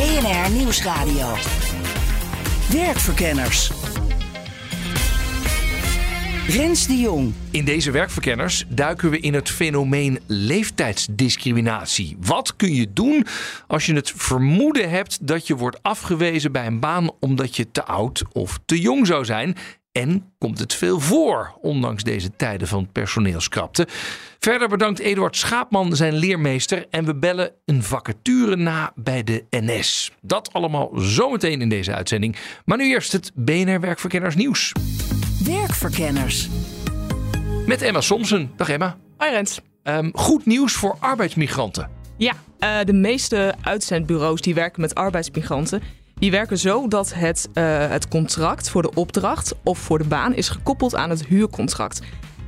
BNR Nieuwsradio. Werkverkenners. Rens de Jong. In deze werkverkenners duiken we in het fenomeen leeftijdsdiscriminatie. Wat kun je doen als je het vermoeden hebt dat je wordt afgewezen bij een baan omdat je te oud of te jong zou zijn? En komt het veel voor, ondanks deze tijden van personeelskrapte. Verder bedankt Eduard Schaapman zijn leermeester en we bellen een vacature na bij de NS. Dat allemaal zometeen in deze uitzending. Maar nu eerst het BNR Werkverkenners nieuws. Werkverkenners. Met Emma Somsen. Dag Emma. Hoi Rens. Ehm, goed nieuws voor arbeidsmigranten. Ja, uh, de meeste uitzendbureaus die werken met arbeidsmigranten... die werken zo dat het, uh, het contract voor de opdracht of voor de baan... is gekoppeld aan het huurcontract.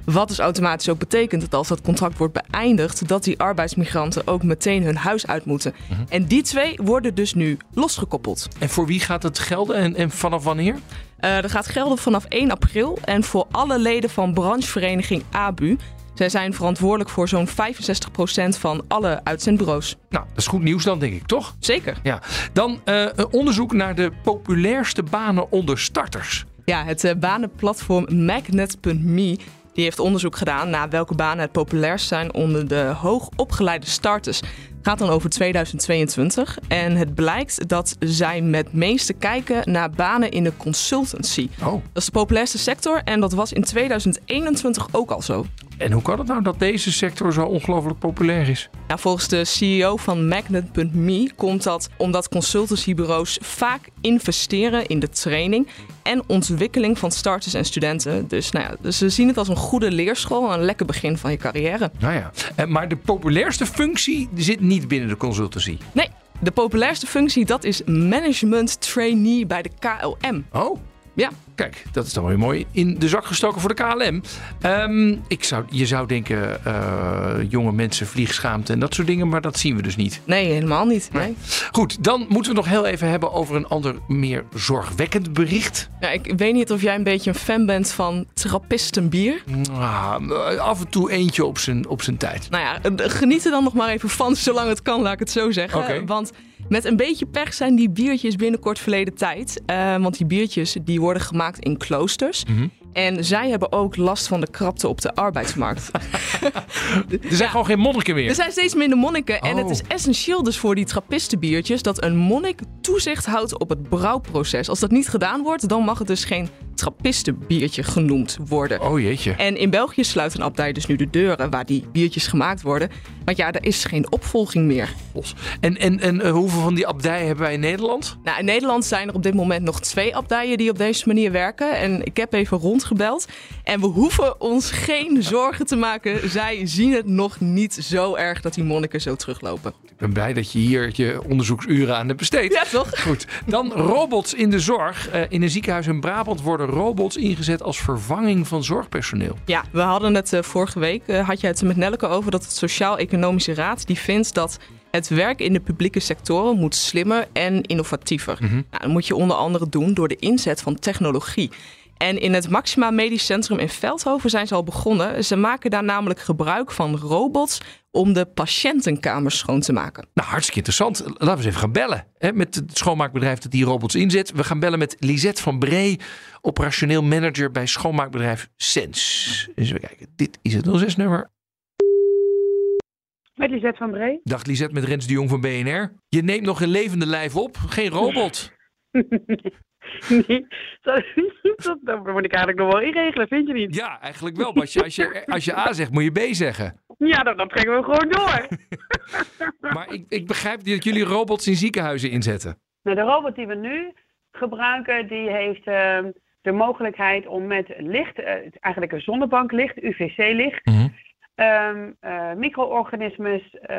Wat dus automatisch ook betekent dat als dat contract wordt beëindigd... dat die arbeidsmigranten ook meteen hun huis uit moeten. -hmm. En die twee worden dus nu losgekoppeld. En voor wie gaat het gelden en, en vanaf wanneer? Uh, dat gaat gelden vanaf 1 april en voor alle leden van branchevereniging ABU. Zij zijn verantwoordelijk voor zo'n 65% van alle uitzendbureaus. Nou, dat is goed nieuws dan, denk ik, toch? Zeker. Ja. Dan uh, een onderzoek naar de populairste banen onder starters. Ja, het uh, banenplatform Magnet.me die heeft onderzoek gedaan naar welke banen het populairst zijn onder de hoogopgeleide starters. Het gaat dan over 2022 en het blijkt dat zij met meeste kijken naar banen in de consultancy. Oh. Dat is de populairste sector en dat was in 2021 ook al zo. En hoe kan het nou dat deze sector zo ongelooflijk populair is? Nou, volgens de CEO van Magnet.me komt dat omdat consultancybureaus vaak investeren in de training en ontwikkeling van starters en studenten. Dus, nou ja, dus ze zien het als een goede leerschool, een lekker begin van je carrière. Nou ja, maar de populairste functie zit niet binnen de consultancy. Nee, de populairste functie dat is management trainee bij de KLM. Oh. Ja. Kijk, dat is dan weer mooi in de zak gestoken voor de KLM. Um, ik zou, je zou denken, uh, jonge mensen, vliegschaamte en dat soort dingen, maar dat zien we dus niet. Nee, helemaal niet. Nee. nee. Goed, dan moeten we nog heel even hebben over een ander, meer zorgwekkend bericht. Ja, ik weet niet of jij een beetje een fan bent van trappistenbier. Ah, af en toe eentje op zijn, op zijn tijd. Nou ja, geniet er dan nog maar even van, zolang het kan, laat ik het zo zeggen. Okay. Want met een beetje pech zijn die biertjes binnenkort verleden tijd. Uh, want die biertjes die worden gemaakt in kloosters. Mhm. Mm -hmm. En zij hebben ook last van de krapte op de arbeidsmarkt. er zijn ja. gewoon geen monniken meer. Er zijn steeds minder monniken. Oh. En het is essentieel dus voor die trappistenbiertjes... dat een monnik toezicht houdt op het brouwproces. Als dat niet gedaan wordt, dan mag het dus geen trappistenbiertje genoemd worden. Oh jeetje. En in België sluit een abdij dus nu de deuren... waar die biertjes gemaakt worden. Want ja, er is geen opvolging meer. En, en, en uh, hoeveel van die abdijen hebben wij in Nederland? Nou, in Nederland zijn er op dit moment nog twee abdijen... die op deze manier werken. En ik heb even rondgebeld. En we hoeven ons geen zorgen te maken. Zij zien het nog niet zo erg dat die monniken zo teruglopen. Ik ben blij dat je hier je onderzoeksuren aan hebt besteed. Ja, toch? Goed. Dan robots in de zorg. Uh, in een ziekenhuis in Brabant worden robots ingezet als vervanging van zorgpersoneel. Ja, we hadden het uh, vorige week, uh, had je het met Nelleke over... dat het Sociaal-Economische Raad die vindt dat... Het werk in de publieke sectoren moet slimmer en innovatiever. Mm -hmm. nou, dat moet je onder andere doen door de inzet van technologie. En in het Maxima Medisch Centrum in Veldhoven zijn ze al begonnen. Ze maken daar namelijk gebruik van robots om de patiëntenkamers schoon te maken. Nou, hartstikke interessant. Laten we eens even gaan bellen hè, met het schoonmaakbedrijf dat die robots inzet. We gaan bellen met Lisette van Bree, operationeel manager bij schoonmaakbedrijf Sens. Dus even kijken, dit is het 06-nummer. Met Lisette van Bree. Dag Lisette, met Rens de Jong van BNR. Je neemt nog een levende lijf op, geen robot. Nee, dat moet ik eigenlijk nog wel inregelen, vind je niet? Ja, eigenlijk wel. Maar als je, als je, als je A zegt, moet je B zeggen. Ja, dan, dan trekken we gewoon door. maar ik, ik begrijp dat jullie robots in ziekenhuizen inzetten. Nou, de robot die we nu gebruiken, die heeft uh, de mogelijkheid om met licht, uh, eigenlijk een zonnebanklicht, UVC-licht, mm -hmm. ehm, eh, micro-organismes eh,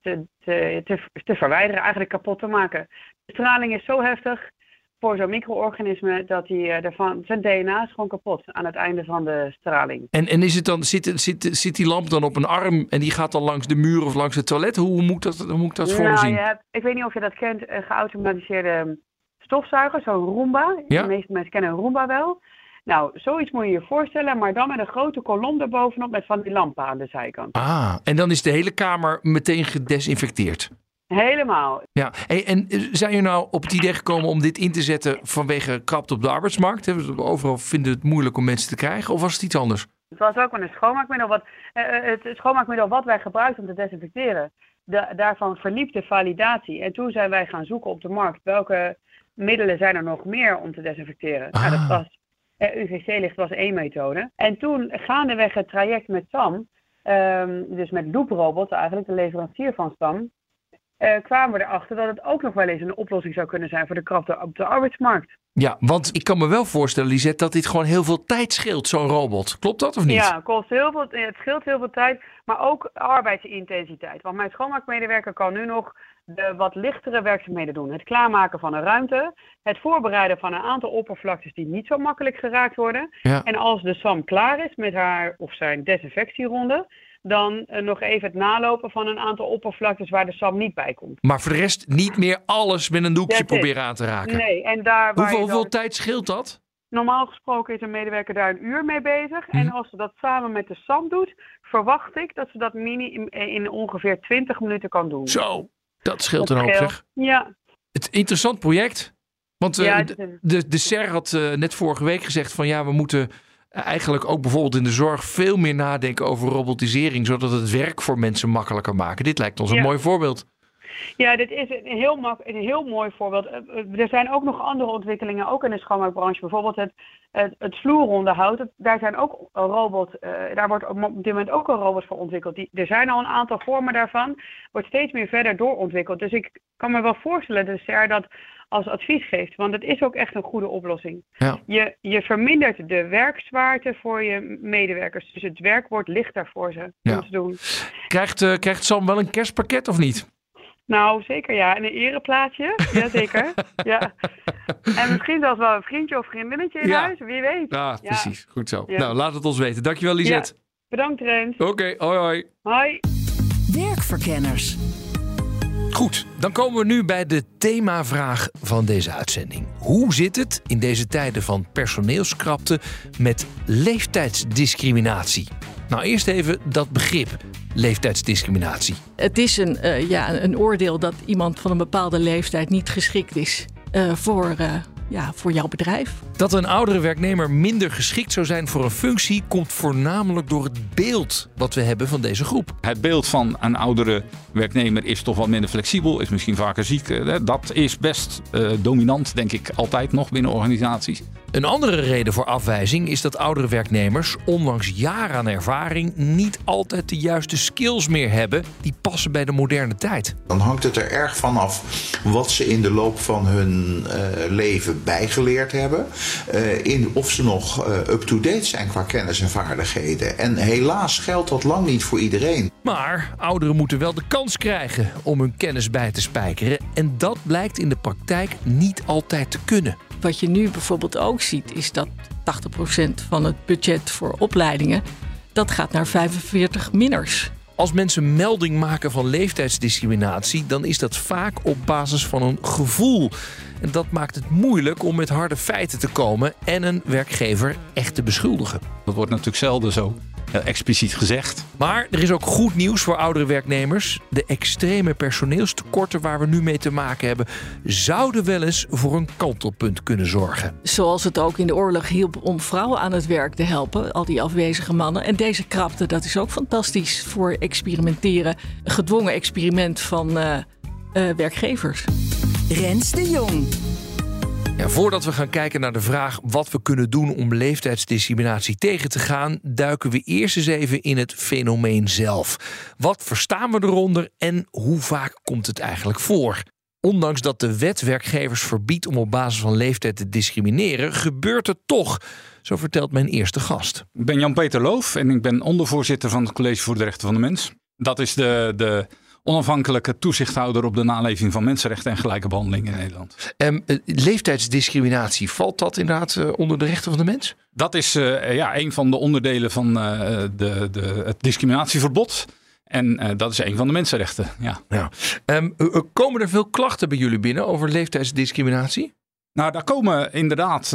te, te, te, te verwijderen, eigenlijk kapot te maken. De straling is zo heftig voor zo'n micro-organisme dat hij eh, ervan, zijn DNA is gewoon kapot aan het einde van de straling. En, en is het dan, zit, zit, zit die lamp dan op een arm en die gaat dan langs de muur of langs het toilet? Hoe moet dat, hoe moet ik dat nou, zien? je hebt, ik weet niet of je dat kent, een geautomatiseerde stofzuiger, zo'n Roomba. Ja. De meeste mensen kennen een Roomba wel. Nou, zoiets moet je je voorstellen, maar dan met een grote kolom erbovenop met van die lampen aan de zijkant. Ah, en dan is de hele kamer meteen gedesinfecteerd. Helemaal. Ja, hey, en eh, zijn je nou op het idee gekomen om dit in te zetten vanwege krapte op de arbeidsmarkt? Overal vinden het moeilijk om mensen te krijgen, of was het iets anders? Het was ook een schoonmaakmiddel, wat, eh, eh, het schoonmaakmiddel wat wij gebruikten om te desinfecteren. Da- daarvan verliep de validatie. En toen zijn wij gaan zoeken op de markt welke middelen zijn er nog meer om te desinfecteren. Nou, dat Ah. was, UVC-licht was één methode. En toen gaandeweg het traject met SAM, ehm, dus met Loop Robots eigenlijk, de leverancier van SAM, eh, kwamen we erachter dat het ook nog wel eens een oplossing zou kunnen zijn voor de krapte op de arbeidsmarkt. Ja, want ik kan me wel voorstellen, Lisette, dat dit gewoon heel veel tijd scheelt, zo'n robot. Klopt dat of niet? Ja, kost heel veel, het scheelt heel veel tijd, maar ook arbeidsintensiteit. Want mijn schoonmaakmedewerker kan nu nog de wat lichtere werkzaamheden doen. Het klaarmaken van een ruimte, het voorbereiden van een aantal oppervlaktes die niet zo makkelijk geraakt worden. Ja. En als de SAM klaar is met haar of zijn desinfectieronde, dan eh, nog even het nalopen van een aantal oppervlaktes waar de SAM niet bij komt. Maar voor de rest niet meer alles met een doekje That's it. proberen aan te raken. Nee, en daar waar Hoeveel, hoeveel tijd scheelt dat? Normaal gesproken is een medewerker daar een uur mee bezig. Mhm. En als ze dat samen met de SAM doet, verwacht ik dat ze dat mini in, in ongeveer 20 minuten kan doen. Zo, dat scheelt Dat een hoop zeg. Ja, Het interessant project. Want eh, Ja, de, de, de SER had eh, net vorige week gezegd van ja, we moeten eigenlijk ook bijvoorbeeld in de zorg veel meer nadenken over robotisering, zodat het werk voor mensen makkelijker maken. Dit lijkt ons een Ja. mooi voorbeeld. ja dit is een heel, mak een heel mooi voorbeeld. Eh, eh, Er zijn ook nog andere ontwikkelingen, ook in de schoonmaakbranche. Bijvoorbeeld het, het, het vloeronderhoud. Het- daar zijn ook robot, eh, daar wordt op dit moment ook een robot voor ontwikkeld. Die, er zijn al een aantal vormen daarvan. Wordt steeds meer verder doorontwikkeld. Dus ik kan me wel voorstellen SER dat als advies geeft. Want het is ook echt een goede oplossing. Ja. Je, je vermindert de werkzwaarte voor je medewerkers. Dus het werk wordt lichter voor ze Ja. om te doen. Krijgt, eh, krijgt Sam wel een kerstpakket of niet? Nou, zeker ja. En een ereplaatje. Jazeker. ja. En misschien zelfs wel een vriendje of vriendinnetje in Ja. huis. Wie weet. Ja, precies. Goed zo. Ja. Nou, laat het ons weten. Dankjewel, Lisette. Bedankt, Rens. Oké, hoi hoi. Hoi. Werkverkenners. Goed, dan komen we nu bij de themavraag van deze uitzending. Hoe zit het in deze tijden van personeelskrapte met leeftijdsdiscriminatie? Nou, eerst even dat begrip leeftijdsdiscriminatie. Het is een, eh, ja, een oordeel dat iemand van een bepaalde leeftijd niet geschikt is eh, voor, eh, ja, voor jouw bedrijf. Dat een oudere werknemer minder geschikt zou zijn voor een functie komt voornamelijk door het beeld wat we hebben van deze groep. Het beeld van een oudere werknemer is toch wat minder flexibel, is misschien vaker ziek. Eh, Dat is best eh, dominant, denk ik, altijd nog binnen organisaties. Een andere reden voor afwijzing is dat oudere werknemers, ondanks jaren aan ervaring, niet altijd de juiste skills meer hebben die passen bij de moderne tijd. Dan hangt het er erg van af wat ze in de loop van hun eh, leven bijgeleerd hebben. eh, in of ze nog eh, up-to-date zijn qua kennis en vaardigheden. En helaas geldt dat lang niet voor iedereen. Maar ouderen moeten wel de kans krijgen om hun kennis bij te spijkeren. En dat blijkt in de praktijk niet altijd te kunnen. Wat je nu bijvoorbeeld ook ziet, is dat 80% van het budget voor opleidingen, dat gaat naar 45 minners. Als mensen melding maken van leeftijdsdiscriminatie, dan is dat vaak op basis van een gevoel. En dat maakt het moeilijk om met harde feiten te komen en een werkgever echt te beschuldigen. Dat wordt natuurlijk zelden zo expliciet gezegd. Maar er is ook goed nieuws voor oudere werknemers. De extreme personeelstekorten waar we nu mee te maken hebben, zouden wel eens voor een kantelpunt kunnen zorgen. Zoals het ook in de oorlog hielp om vrouwen aan het werk te helpen, al die afwezige mannen. En deze krapte, dat is ook fantastisch voor experimenteren. Een gedwongen experiment van eh, eh, werkgevers. Rens de Jong. Voordat we gaan kijken naar de vraag wat we kunnen doen om leeftijdsdiscriminatie tegen te gaan, duiken we eerst eens even in het fenomeen zelf. Wat verstaan we eronder en hoe vaak komt het eigenlijk voor? ondanks dat de wet werkgevers verbiedt om op basis van leeftijd te discrimineren, gebeurt het toch. Zo vertelt mijn eerste gast. Ik ben Jan-Peter Loof en ik ben ondervoorzitter van het College voor de Rechten van de Mens. Dat is de, de onafhankelijke toezichthouder op de naleving van mensenrechten en gelijke behandeling in Nederland. Um, leeftijdsdiscriminatie, valt dat inderdaad uh, onder de rechten van de mens? Dat is uh, ja, een van de onderdelen van uh, de, de, het discriminatieverbod. En dat is een van de mensenrechten. Ja. ja. Um, komen er veel klachten bij jullie binnen over leeftijdsdiscriminatie? Nou, daar komen inderdaad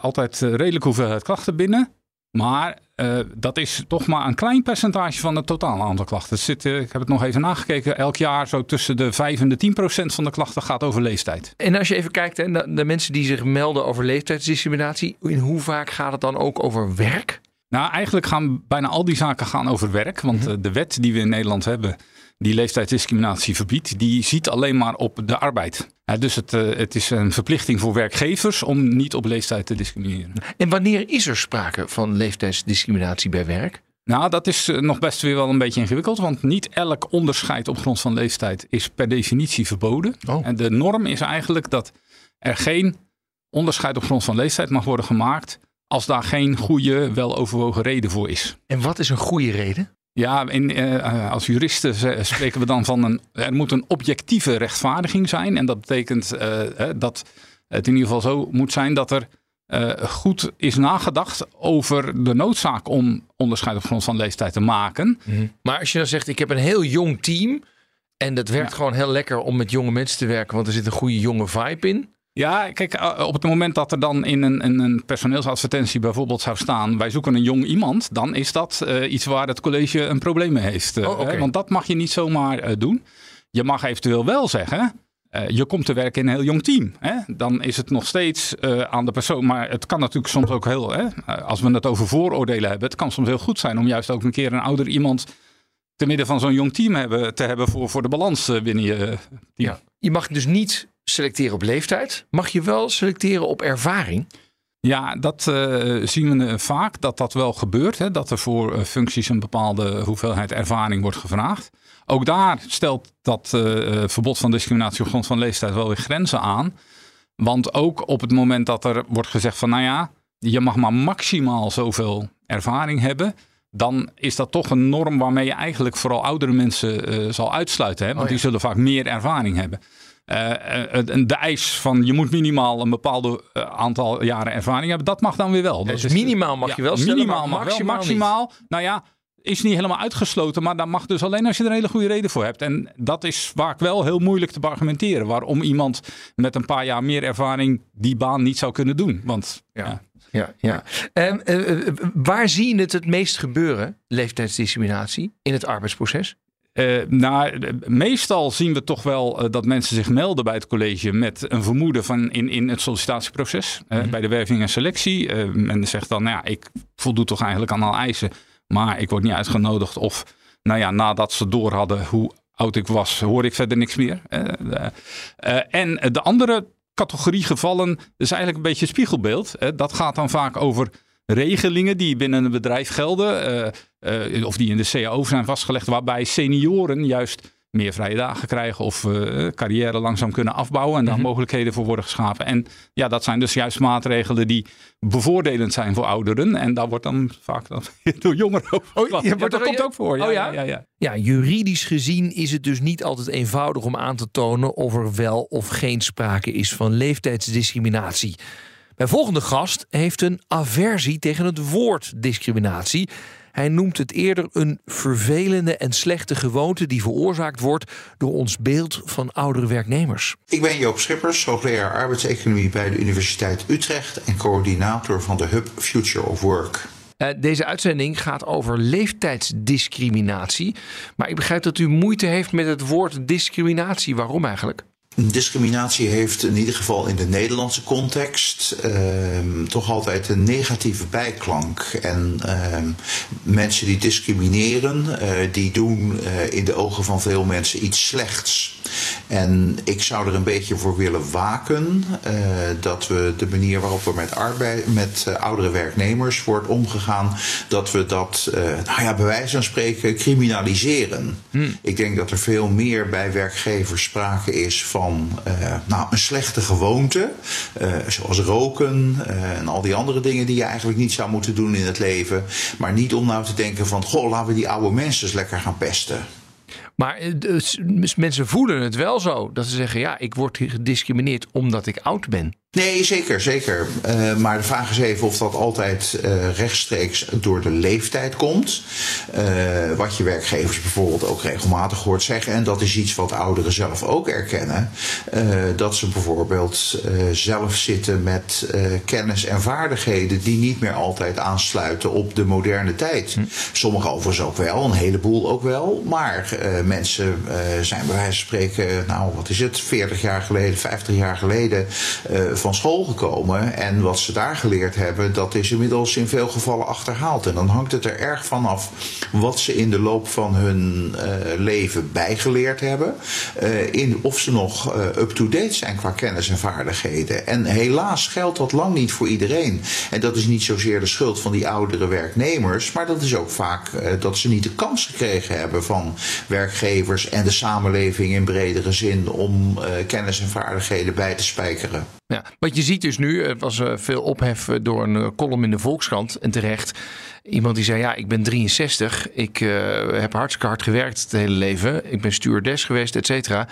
altijd redelijk hoeveelheid klachten binnen. Maar uh, dat is toch maar een klein percentage van het totale aantal klachten. Zit, uh, ik heb het nog even nagekeken. Elk jaar zo tussen de 5 en de 10 procent van de klachten gaat over leeftijd. En als je even kijkt naar de, de mensen die zich melden over leeftijdsdiscriminatie. In hoe vaak gaat het dan ook over werk? Nou, eigenlijk gaan bijna al die zaken gaan over werk. Want uh, de wet die we in Nederland hebben die leeftijdsdiscriminatie verbiedt, die ziet alleen maar op de arbeid. dus het, uh, het, is een verplichting voor werkgevers om niet op leeftijd te discrimineren. En wanneer is er sprake van leeftijdsdiscriminatie bij werk? Nou, dat is uh, nog best weer wel een beetje ingewikkeld, want niet elk onderscheid op grond van leeftijd is per definitie verboden. Oh. En de norm is eigenlijk dat er geen onderscheid op grond van leeftijd mag worden gemaakt als daar geen goede, weloverwogen reden voor is. En wat is een goede reden? Ja, in, uh, als juristen spreken we dan van een. Er moet een objectieve rechtvaardiging zijn. En dat betekent uh, dat het in ieder geval zo moet zijn dat er uh, goed is nagedacht over de noodzaak om onderscheid op grond van leeftijd te maken. Mm -hmm. Maar als je dan zegt: ik heb een heel jong team. En dat werkt ja. gewoon heel lekker om met jonge mensen te werken, want er zit een goede jonge vibe in. Ja, kijk, op het moment dat er dan in een, in een personeelsadvertentie bijvoorbeeld zou staan: wij zoeken een jong iemand, dan is dat uh, iets waar het college een probleem mee heeft. Uh, oh, okay. Want dat mag je niet zomaar uh, doen. Je mag eventueel wel zeggen. je komt te werken in een heel jong team. Hè? Dan is het nog steeds aan de persoon. Maar het kan natuurlijk soms ook heel. Hè? Als we het over vooroordelen hebben. Het kan soms heel goed zijn om juist ook een keer een ouder iemand. te midden van zo'n jong team hebben, te hebben voor, voor de balans binnen je team. Ja. Je mag dus niet selecteren op leeftijd. Mag je wel selecteren op ervaring? Ja, dat uh, zien we vaak dat dat wel gebeurt. Hè? Dat er voor uh, functies een bepaalde hoeveelheid ervaring wordt gevraagd. Ook daar stelt dat uh, verbod van discriminatie op grond van leeftijd wel weer grenzen aan. Want ook op het moment dat er wordt gezegd van nou ja, je mag maar maximaal zoveel ervaring hebben. Dan is dat toch een norm waarmee je eigenlijk vooral oudere mensen zal uitsluiten. Hè? Want oh ja. die zullen vaak meer ervaring hebben. Uh, de eis van je moet minimaal een bepaald uh, aantal jaren ervaring hebben, dat mag dan weer wel. Dus minimaal mag ja, je wel stellen, minimaal mag maximaal, nou ja, is niet helemaal uitgesloten, maar dat mag dus alleen als je er een hele goede reden voor hebt. En dat is vaak wel heel moeilijk te argumenteren. Waarom iemand met een paar jaar meer ervaring die baan niet zou kunnen doen. Want ja. Ja, ja. Uh, waar zie je het het meest gebeuren, leeftijdsdiscriminatie, in het arbeidsproces? Uh, nou, meestal zien we toch wel uh, dat mensen zich melden bij het college met een vermoeden van in, in het sollicitatieproces. Uh, mm-hmm. Bij de werving en selectie. men zegt dan, nou ja, ik voldoe toch eigenlijk aan al eisen, maar ik word niet uitgenodigd. Of, nou ja, nadat ze door hadden hoe oud ik was, hoor ik verder niks meer. en de andere categorie gevallen is eigenlijk een beetje spiegelbeeld. dat gaat dan vaak over regelingen die binnen een bedrijf gelden, uh, uh, of die in de CAO zijn vastgelegd, waarbij senioren juist meer vrije dagen krijgen of uh, carrière langzaam kunnen afbouwen en daar mm-hmm. mogelijkheden voor worden geschapen. En ja, dat zijn dus juist maatregelen die bevoordelend zijn voor ouderen. En daar wordt dan vaak dan door jongeren over. Oh, ja, ja, dat komt ook voor. Ja, oh, ja? Ja, ja, ja, juridisch gezien is het dus niet altijd eenvoudig om aan te tonen of er wel of geen sprake is van leeftijdsdiscriminatie. Mijn volgende gast heeft een aversie tegen het woord discriminatie. Hij noemt het eerder een vervelende en slechte gewoonte die veroorzaakt wordt door ons beeld van oudere werknemers. Ik ben Joop Schippers, hoogleraar arbeidseconomie bij de Universiteit Utrecht en coördinator van de Hub Future of Work. Uh, deze uitzending gaat over leeftijdsdiscriminatie. Maar ik begrijp dat u moeite heeft met het woord discriminatie. Waarom eigenlijk? Discriminatie heeft in ieder geval in de Nederlandse context uh, toch altijd een negatieve bijklank. En uh, mensen die discrimineren, uh, die doen in de ogen van veel mensen iets slechts. En ik zou er een beetje voor willen waken uh, dat we de manier waarop er met, arbeid, met uh, oudere werknemers wordt omgegaan, dat we dat, uh, nou ja, bij wijze van spreken, criminaliseren. Hmm. Ik denk dat er veel meer bij werkgevers sprake is van nou, een slechte gewoonte, zoals roken en al die andere dingen die je eigenlijk niet zou moeten doen in het leven. Maar niet om nou te denken van, goh, laten we die oude mensen eens lekker gaan pesten. Maar dus, mensen voelen het wel zo. Dat ze zeggen, ja, ik word gediscrimineerd omdat ik oud ben. Nee, zeker, zeker. Uh, maar de vraag is even of dat altijd uh, rechtstreeks door de leeftijd komt. Uh, wat je werkgevers bijvoorbeeld ook regelmatig hoort zeggen. En dat is iets wat ouderen zelf ook erkennen. dat ze bijvoorbeeld zelf zitten met kennis en vaardigheden die niet meer altijd aansluiten op de moderne tijd. Hm. Sommige overigens ook wel, een heleboel ook wel. Maar mensen zijn bij wijze van spreken, nou wat is het, 40 jaar geleden, 50 jaar geleden van school gekomen. En wat ze daar geleerd hebben, dat is inmiddels in veel gevallen achterhaald. En dan hangt het er erg van af wat ze in de loop van hun leven bijgeleerd hebben. In, of ze nog up-to-date zijn qua kennis en vaardigheden. En helaas geldt dat lang niet voor iedereen. En dat is niet zozeer de schuld van die oudere werknemers. Maar dat is ook vaak dat ze niet de kans gekregen hebben van werkgevers en de samenleving in bredere zin om kennis en vaardigheden bij te spijkeren. Ja, wat je ziet dus nu, er was uh, veel ophef door een column in de Volkskrant en terecht. Iemand die zei, ja, ik ben 63, ik heb hartstikke hard gewerkt het hele leven. Ik ben stewardess geweest, et cetera.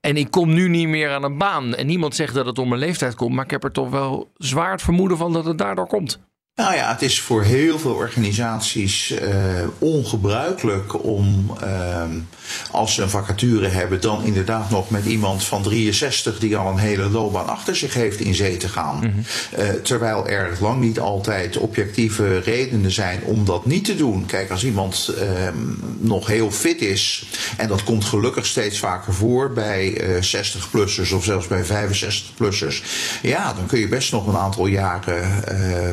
En ik kom nu niet meer aan een baan. En niemand zegt dat het om mijn leeftijd komt, maar ik heb er toch wel zwaar het vermoeden van dat het daardoor komt. Nou ja, het is voor heel veel organisaties uh, ongebruikelijk om, uh, als ze een vacature hebben, dan inderdaad nog met iemand van 63 die al een hele loopbaan achter zich heeft in zee te gaan. Mm -hmm. uh, terwijl er lang niet altijd objectieve redenen zijn om dat niet te doen. Kijk, als iemand ehm, nog heel fit is, en dat komt gelukkig steeds vaker voor bij 60-plussers of zelfs bij 65-plussers, ja, dan kun je best nog een aantal jaren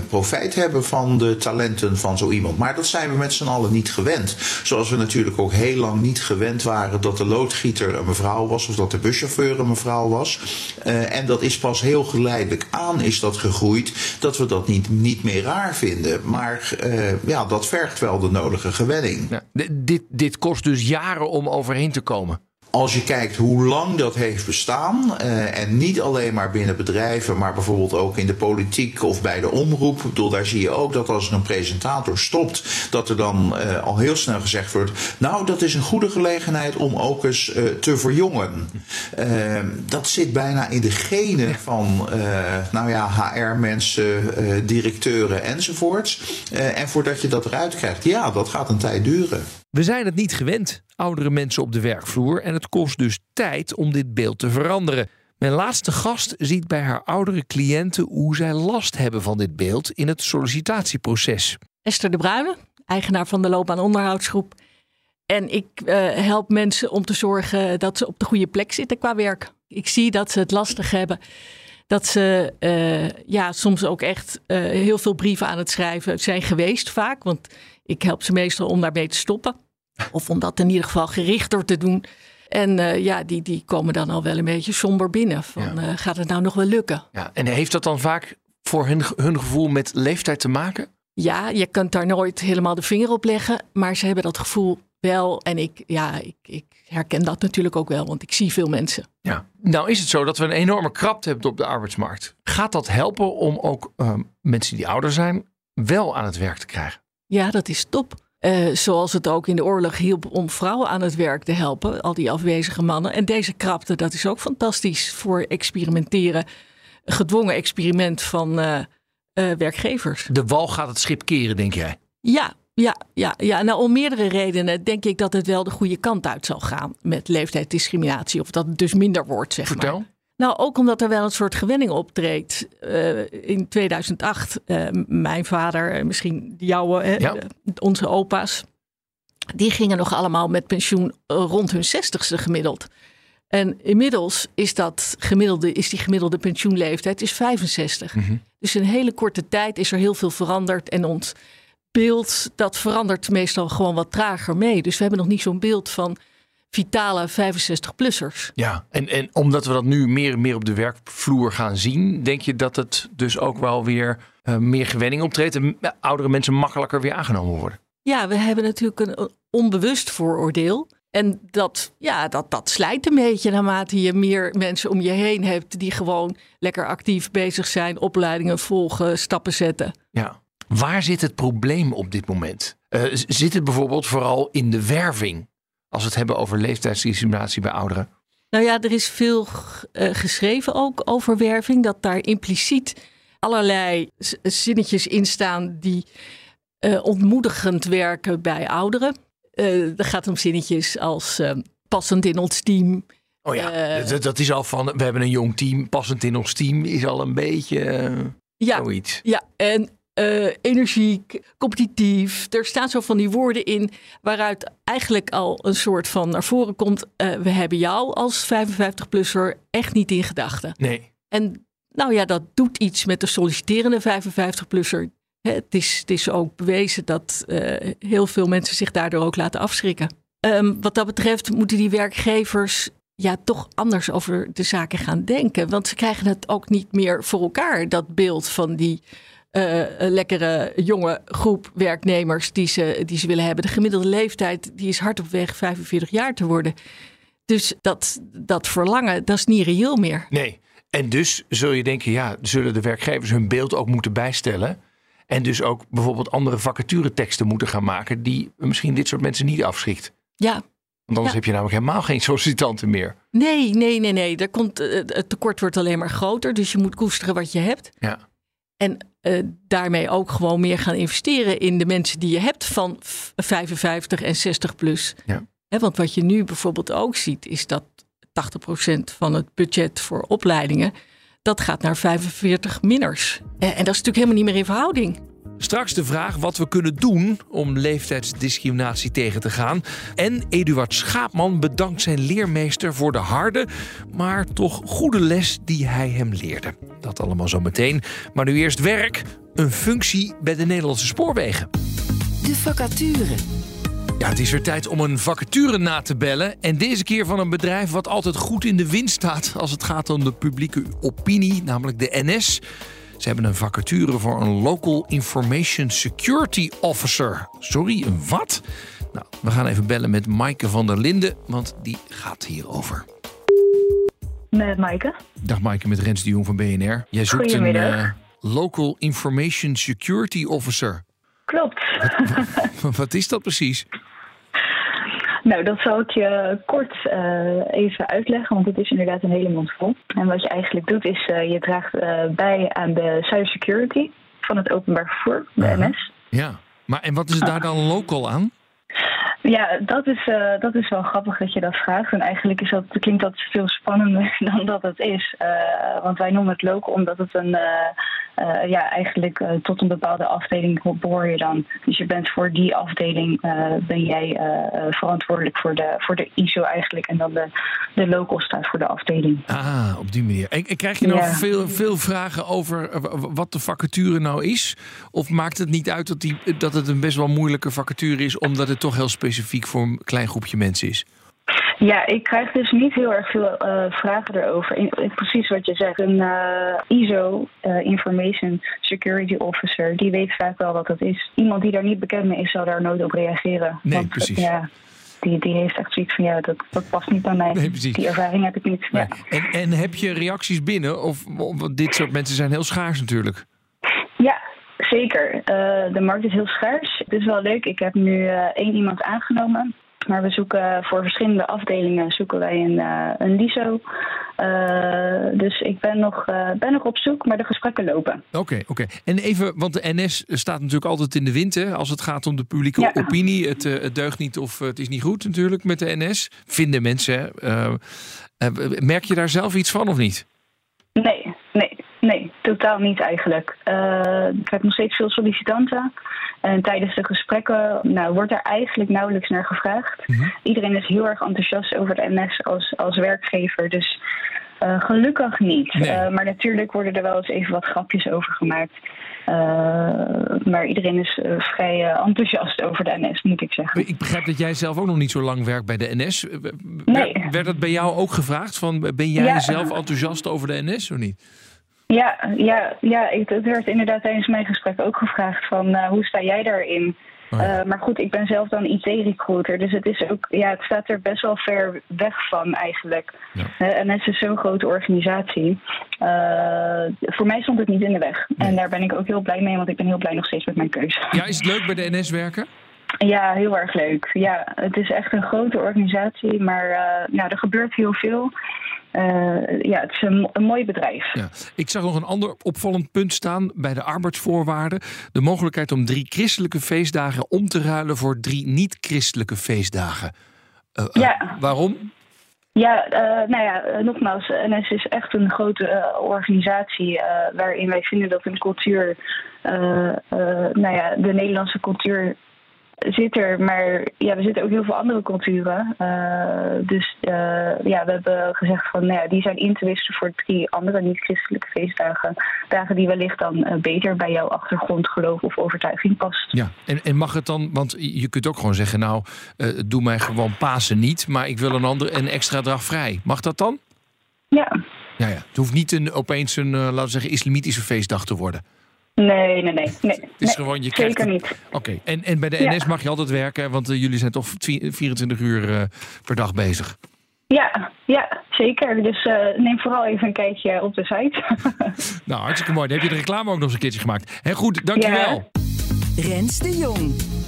profijt hebben van de talenten van zo iemand. Maar dat zijn we met z'n allen niet gewend. Zoals we natuurlijk ook heel lang niet gewend waren dat de loodgieter een mevrouw was of dat de buschauffeur een mevrouw was. Uh, en dat is pas heel geleidelijk aan is dat gegroeid dat we dat niet, niet meer raar vinden. Maar uh, ja, dat vergt wel de nodige gewenning. Dit, dit kost dus jaren om overheen te komen als je kijkt hoe lang dat heeft bestaan, uh, en niet alleen maar binnen bedrijven, maar bijvoorbeeld ook in de politiek of bij de omroep, bedoel, daar zie je ook dat als er een presentator stopt, dat er dan uh, al heel snel gezegd wordt: Nou, dat is een goede gelegenheid om ook eens uh, te verjongen. dat zit bijna in de genen van, nou ja, HR-mensen, directeuren enzovoorts. en voordat je dat eruit krijgt, ja, dat gaat een tijd duren. We zijn het niet gewend, oudere mensen op de werkvloer, en het kost dus tijd om dit beeld te veranderen. Mijn laatste gast ziet bij haar oudere cliënten hoe zij last hebben van dit beeld in het sollicitatieproces. Esther de Bruyne, eigenaar van de loopbaanonderhoudsgroep. En ik uh, help mensen om te zorgen dat ze op de goede plek zitten qua werk. Ik zie dat ze het lastig hebben. Dat ze uh, ja, soms ook echt uh, heel veel brieven aan het schrijven zijn geweest, vaak. Want ik help ze meestal om daarmee te stoppen. Of om dat in ieder geval gerichter te doen. En uh, ja, die, die komen dan al wel een beetje somber binnen. Van, ja. uh, gaat het nou nog wel lukken? Ja, en heeft dat dan vaak voor hun, hun gevoel met leeftijd te maken? Ja, je kunt daar nooit helemaal de vinger op leggen. Maar ze hebben dat gevoel wel. En ik, ja, ik, ik herken dat natuurlijk ook wel, want ik zie veel mensen. Ja, nou is het zo dat we een enorme krapte hebben op de arbeidsmarkt. Gaat dat helpen om ook uh, mensen die ouder zijn wel aan het werk te krijgen? Ja, dat is top. Uh, zoals het ook in de oorlog hielp om vrouwen aan het werk te helpen, al die afwezige mannen. En deze krapte, dat is ook fantastisch voor experimenteren. Gedwongen experiment van uh, uh, werkgevers. De wal gaat het schip keren, denk jij? Ja, ja, ja, ja. Nou, om meerdere redenen denk ik dat het wel de goede kant uit zal gaan met leeftijdsdiscriminatie. Of dat het dus minder wordt, zeg Vertel. maar. Nou, ook omdat er wel een soort gewenning optreedt. Uh, in 2008, uh, mijn vader, misschien jouwe, ja. uh, onze opa's, die gingen nog allemaal met pensioen rond hun zestigste gemiddeld. En inmiddels is, dat gemiddelde, is die gemiddelde pensioenleeftijd is 65. Mm -hmm. Dus in een hele korte tijd is er heel veel veranderd. En ons beeld, dat verandert meestal gewoon wat trager mee. Dus we hebben nog niet zo'n beeld van vitale 65-plussers. Ja, en, en omdat we dat nu meer en meer op de werkvloer gaan zien, denk je dat het dus ook wel weer uh, meer gewenning optreedt en oudere mensen makkelijker weer aangenomen worden? Ja, we hebben natuurlijk een onbewust vooroordeel. En dat, ja, dat, dat slijt een beetje naarmate je meer mensen om je heen hebt die gewoon lekker actief bezig zijn, opleidingen volgen, stappen zetten. Ja. Waar zit het probleem op dit moment? Uh, zit het bijvoorbeeld vooral in de werving? Als we het hebben over leeftijdsdiscriminatie bij ouderen. Nou ja, er is veel uh, geschreven ook over werving. Dat daar impliciet allerlei zinnetjes in staan die uh, ontmoedigend werken bij ouderen. Uh, dat gaat om zinnetjes als passend in ons team. Oh ja, dat, dat, is al van, we hebben een jong team, passend in ons team is al een beetje ja, zoiets. Ja, en energiek, competitief. Er staan zo van die woorden in waaruit eigenlijk al een soort van naar voren komt. we hebben jou als 55-plusser echt niet in gedachten. Nee. En nou ja, dat doet iets met de solliciterende 55-plusser. Het is, het is ook bewezen dat uh, heel veel mensen zich daardoor ook laten afschrikken. Um, wat dat betreft moeten die werkgevers ja, toch anders over de zaken gaan denken. Want ze krijgen het ook niet meer voor elkaar, dat beeld van die uh, lekkere jonge groep werknemers die ze, die ze willen hebben. De gemiddelde leeftijd die is hard op weg 45 jaar te worden. Dus dat, dat verlangen, dat is niet reëel meer. Nee. En dus zul je denken, ja, zullen de werkgevers hun beeld ook moeten bijstellen? En dus ook bijvoorbeeld andere vacatureteksten moeten gaan maken die misschien dit soort mensen niet afschrikt. Ja. Want anders ja. heb je namelijk helemaal geen sollicitanten meer. Nee, nee, nee, nee. Daar komt, het tekort wordt alleen maar groter. Dus je moet koesteren wat je hebt. Ja. En uh, daarmee ook gewoon meer gaan investeren in de mensen die je hebt van 55 en 60 plus. Ja. He, want wat je nu bijvoorbeeld ook ziet, is dat 80% van het budget voor opleidingen dat gaat naar 45 minners. En dat is natuurlijk helemaal niet meer in verhouding. Straks de vraag wat we kunnen doen om leeftijdsdiscriminatie tegen te gaan. En Eduard Schaapman bedankt zijn leermeester voor de harde, maar toch goede les die hij hem leerde. Dat allemaal zo meteen. Maar nu eerst werk, een functie bij de Nederlandse spoorwegen. De vacature. Ja, het is weer tijd om een vacature na te bellen. En deze keer van een bedrijf wat altijd goed in de wind staat als het gaat om de publieke opinie, namelijk de NS. Ze hebben een vacature voor een Local Information Security Officer. Sorry, een wat? Nou, we gaan even bellen met Maaike van der Linden, want die gaat hierover. Met Maaike. Dag Maaike, met Rens de Jong van BNR. Jij zoekt een uh, Local Information Security Officer. Klopt. Wat, wat is dat precies? Nou, dat zal ik je kort uh, even uitleggen, want het is inderdaad een hele mond vol. En wat je eigenlijk doet is, uh, je draagt uh, bij aan de cybersecurity van het openbaar vervoer, de -huh. NS. Ja, maar en wat is daar dan local aan? Ja, dat is, uh, dat is wel grappig dat je dat vraagt. En eigenlijk is dat, klinkt dat veel spannender dan dat het is. Uh, want wij noemen het local omdat het een, uh, ja, eigenlijk tot een bepaalde afdeling behoor je dan. Dus je bent voor die afdeling, ben jij verantwoordelijk voor de, voor de ISO eigenlijk. En dan de, de local staat voor de afdeling. Ah, op die manier. En, en krijg je nou Ja. veel, veel vragen over wat de vacature nou is? Of maakt het niet uit dat, die, dat het een best wel moeilijke vacature is, omdat het toch heel specifiek voor een klein groepje mensen is? Ja, ik krijg dus niet heel erg veel uh, vragen erover. In, in precies wat je zegt. Een uh, ISO, uh, Information Security Officer, die weet vaak wel wat dat is. Iemand die daar niet bekend mee is, zal daar nooit op reageren. Nee, Want, precies. Ja, die, die heeft echt zoiets van, ja, dat, dat past niet bij mij. Nee, precies. Die ervaring heb ik niet. Ja. En, en heb je reacties binnen? Of, want dit soort mensen zijn heel schaars natuurlijk. Ja, zeker. Uh, de markt is heel schaars. Het is wel leuk. Ik heb nu uh, één iemand aangenomen. Maar we zoeken voor verschillende afdelingen zoeken wij een, uh, een LISO. dus ik ben nog, ben nog op zoek, maar de gesprekken lopen. Oké, okay, oké. Okay. En even, want de NS staat natuurlijk altijd in de wind hè, als het gaat om de publieke ja. opinie. Het, het, deugt niet of het is niet goed natuurlijk met de NS. Vinden mensen. merk je daar zelf iets van of niet? Nee, totaal niet eigenlijk. Uh, ik heb nog steeds veel sollicitanten. En tijdens de gesprekken nou, wordt er eigenlijk nauwelijks naar gevraagd. Mhm. Mm -hmm. Iedereen is heel erg enthousiast over de NS als, als werkgever. Dus Uh, gelukkig niet. Nee. Uh, maar natuurlijk worden er wel eens even wat grapjes over gemaakt. Uh, maar iedereen is vrij enthousiast over de NS, moet ik zeggen. Ik begrijp dat jij zelf ook nog niet zo lang werkt bij de NS. Nee. Werd, werd dat bij jou ook gevraagd? Van, ben jij Ja. zelf enthousiast over de NS of niet? Ja, ja, ja ik, het werd inderdaad tijdens mijn gesprek ook gevraagd van uh, hoe sta jij daarin? Oh ja. Uh, maar goed, ik ben zelf dan IT-recruiter, dus het, is ook, ja, het staat er best wel ver weg van eigenlijk. Ja. Uh, NS is zo'n grote organisatie. Voor mij stond het niet in de weg. En daar ben ik ook heel blij mee, want ik ben heel blij nog steeds met mijn keuze. Ja, is het leuk bij de NS werken? Ja, heel erg leuk. Ja, het is echt een grote organisatie, maar uh, ja, er gebeurt heel veel. Uh, ja, het is een, een mooi bedrijf. Ja. Ik zag nog een ander opvallend punt staan bij de arbeidsvoorwaarden. De mogelijkheid om drie christelijke feestdagen om te ruilen voor drie niet-christelijke feestdagen. Uh, ja. Waarom? Ja, uh, nou ja, nogmaals, NS is echt een grote uh, organisatie uh, waarin wij vinden dat een cultuur, nou ja, de Nederlandse cultuur zit er, maar ja, we zitten ook heel veel andere culturen. Uh, dus uh, ja, we hebben gezegd van, nou ja, die zijn in te wisselen voor drie andere niet-christelijke feestdagen. Dagen die wellicht dan uh, beter bij jouw achtergrond, geloof of overtuiging past. Ja, en, en mag het dan, want je kunt ook gewoon zeggen, nou, doe mij gewoon Pasen niet, maar ik wil een, ander, een extra dag vrij. Mag dat dan? Ja. Ja, ja. Het hoeft niet een, opeens een, laten we zeggen, islamitische feestdag te worden. Nee, nee, nee. nee het is nee, gewoon, je zeker krijgt... niet. Oké, okay. en, en bij de Ja. NS mag je altijd werken, want uh, jullie zijn toch 24 uur uh, per dag bezig. Ja, ja, zeker. Dus uh, neem vooral even een kijkje op de site. nou, hartstikke mooi. Dan heb je de reclame ook nog eens een keertje gemaakt. Hé, goed, dankjewel. Ja. Rens de Jong.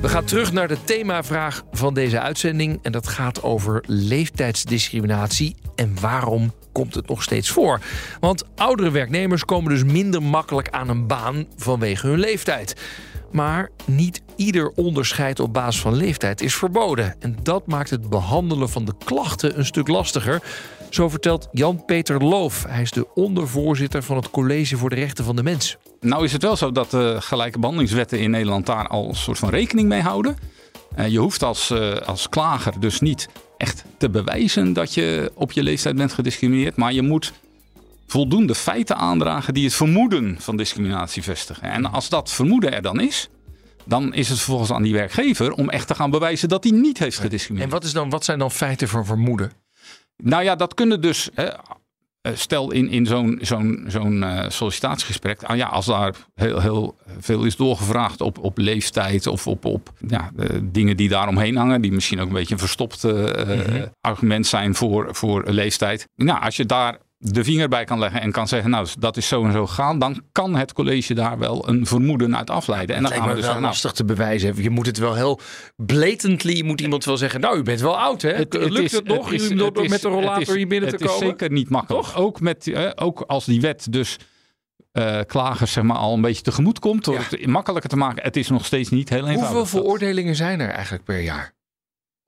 We gaan terug naar de themavraag van deze uitzending. En dat gaat over leeftijdsdiscriminatie. En waarom komt het nog steeds voor? Want oudere werknemers komen dus minder makkelijk aan een baan vanwege hun leeftijd. Maar niet ieder onderscheid op basis van leeftijd is verboden. En dat maakt het behandelen van de klachten een stuk lastiger. Zo vertelt Jan-Peter Loof. Hij is de ondervoorzitter van het College voor de Rechten van de Mens. Nou is het wel zo dat de gelijke behandelingswetten in Nederland daar al een soort van rekening mee houden. Uh, je hoeft als, uh, als klager dus niet echt te bewijzen dat je op je leeftijd bent gediscrimineerd. Maar je moet voldoende feiten aandragen die het vermoeden van discriminatie vestigen. En als dat vermoeden er dan is, dan is het vervolgens aan die werkgever om echt te gaan bewijzen dat hij niet heeft gediscrimineerd. En wat, is dan, wat zijn dan feiten van vermoeden? Nou ja, dat kunnen dus. Hè, stel in, in zo'n zo'n zo'n uh, sollicitatiegesprek. Ah ja, als daar heel, heel veel is doorgevraagd op, op leeftijd of op, op ja, uh, dingen die daaromheen hangen, die misschien ook een beetje een verstopt uh, mm-hmm. argument zijn voor, voor leeftijd. Nou, als je daar de vinger bij kan leggen en kan zeggen, nou, dat is zo en zo gegaan, dan kan het college daar wel een vermoeden uit afleiden. En dan het gaan we dus wel lastig te bewijzen. Je moet het wel heel blatantly, moet iemand wel zeggen, nou, u bent wel oud, hè? Het, Lukt is, het nog is, u is, met de rollator het is, hier binnen het te is komen? zeker niet makkelijk. Toch? Ook, met, eh, ook als die wet dus uh, klagers zeg maar, al een beetje tegemoet komt, door Ja. het makkelijker te maken. Het is nog steeds niet heel eenvoudig. Hoeveel veroordelingen zijn er eigenlijk per jaar?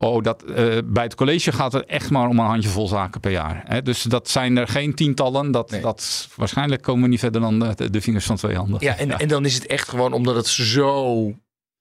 Oh, dat, uh, bij het college gaat het echt maar om een handjevol zaken per jaar. Hè? Dus dat zijn er geen tientallen. Dat, Nee. dat, waarschijnlijk komen we niet verder dan de, de vingers van twee handen. Ja, en, en dan is het echt gewoon omdat het zo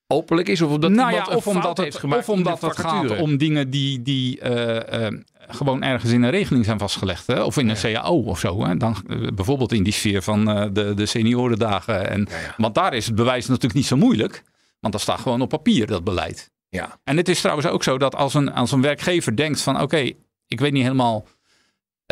openlijk is? Of omdat nou ja, of omdat het, gemaakt of omdat het gaat om dingen die, die uh, uh, gewoon ergens in een regeling zijn vastgelegd. Hè? Of in een CAO of zo. Hè? Dan, uh, bijvoorbeeld in die sfeer van de, de seniorendagen. En, ja. Want daar is het bewijs natuurlijk niet zo moeilijk. Want dat staat gewoon op papier, dat beleid. Ja. En het is trouwens ook zo dat als een, als een werkgever denkt van... oké, ik weet niet helemaal